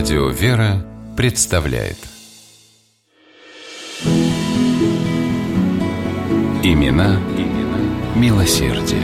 Радио «Вера» представляет Имена, имена милосердие.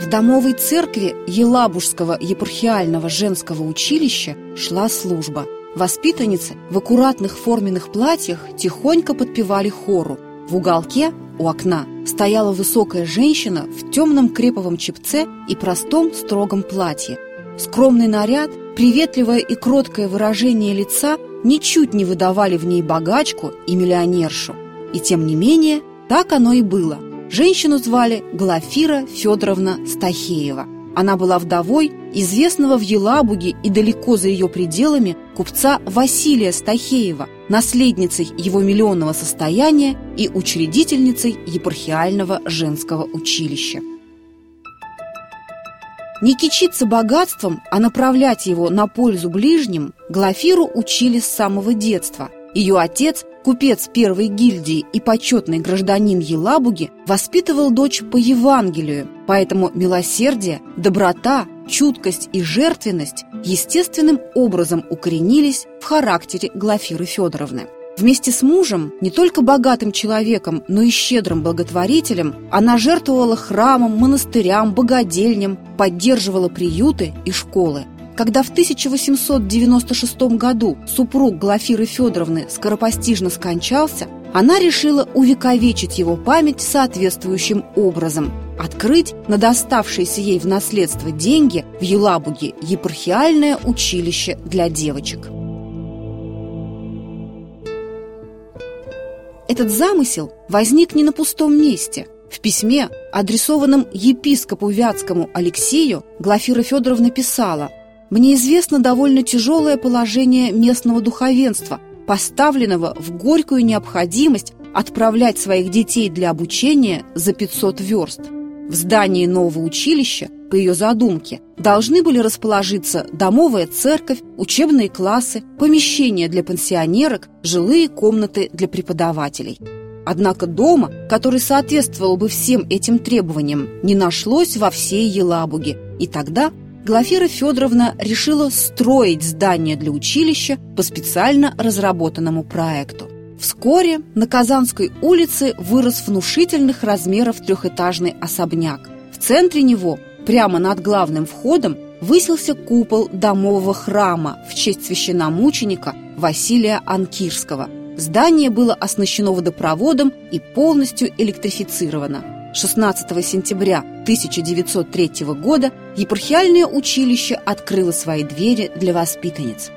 В домовой церкви Елабужского епархиального женского училища шла служба. Воспитанницы в аккуратных форменных платьях тихонько подпевали хору. В уголке у окна стояла высокая женщина в темном креповом чепце и простом строгом платье. Скромный наряд, приветливое и кроткое выражение лица ничуть не выдавали в ней богачку и миллионершу. И тем не менее, так оно и было. Женщину звали Глафира Федоровна Стахеева. Она была вдовой известного в Елабуге и далеко за ее пределами купца Василия Стахеева, наследницей его миллионного состояния и учредительницей епархиального женского училища. Не кичиться богатством, а направлять его на пользу ближним Глафиру учили с самого детства. Ее отец, купец первой гильдии и почетный гражданин Елабуги, воспитывал дочь по Евангелию, поэтому милосердие, доброта, чуткость и жертвенность естественным образом укоренились в характере Глафиры Федоровны. Вместе с мужем, не только богатым человеком, но и щедрым благотворителем, она жертвовала храмам, монастырям, богадельням, поддерживала приюты и школы. Когда в 1896 году супруг Глафиры Федоровны скоропостижно скончался, она решила увековечить его память соответствующим образом – открыть на доставшиеся ей в наследство деньги в Елабуге епархиальное училище для девочек. Этот замысел возник не на пустом месте. В письме, адресованном епископу Вятскому Алексею, Глафира Федоровна писала «Мне известно довольно тяжелое положение местного духовенства, поставленного в горькую необходимость отправлять своих детей для обучения за 500 верст. В здании нового училища, по ее задумке, должны были расположиться домовая церковь, учебные классы, помещения для пенсионерок, жилые комнаты для преподавателей. Однако дома, который соответствовал бы всем этим требованиям, не нашлось во всей Елабуге. И тогда Глафира Федоровна решила строить здание для училища по специально разработанному проекту. Вскоре на Казанской улице вырос внушительных размеров трехэтажный особняк. В центре него, прямо над главным входом, высился купол домового храма в честь священномученика Василия Анкирского. Здание было оснащено водопроводом и полностью электрифицировано. 16 сентября 1903 года епархиальное училище открыло свои двери для воспитанниц.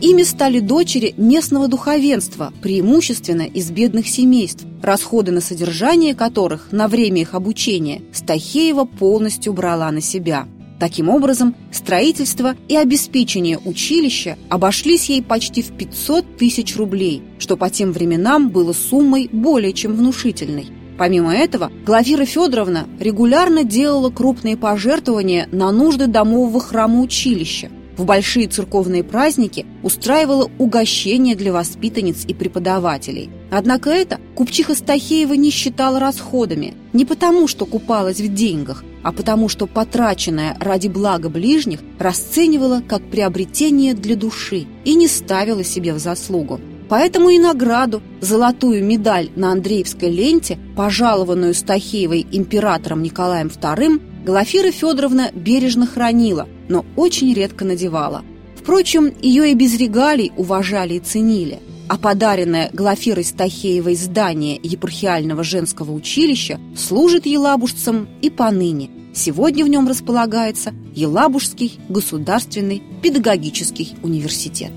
Ими стали дочери местного духовенства, преимущественно из бедных семейств, расходы на содержание которых на время их обучения Стахеева полностью брала на себя. Таким образом, строительство и обеспечение училища обошлись ей почти в 500 тысяч рублей, что по тем временам было суммой более чем внушительной. Помимо этого, Глафира Федоровна регулярно делала крупные пожертвования на нужды домового храма училища, в большие церковные праздники устраивала угощения для воспитанниц и преподавателей. Однако это купчиха Стахеева не считала расходами, не потому, что купалась в деньгах, а потому, что потраченное ради блага ближних расценивала как приобретение для души и не ставила себе в заслугу. Поэтому и награду, золотую медаль на Андреевской ленте, пожалованную Стахеевой императором Николаем II, Глафира Федоровна бережно хранила, но очень редко надевала. Впрочем, ее и без регалий уважали и ценили. А подаренное Глафирой Стахеевой здание епархиального женского училища служит елабужцам и поныне. Сегодня в нем располагается Елабужский государственный педагогический университет.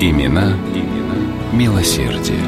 Имена, имена милосердие.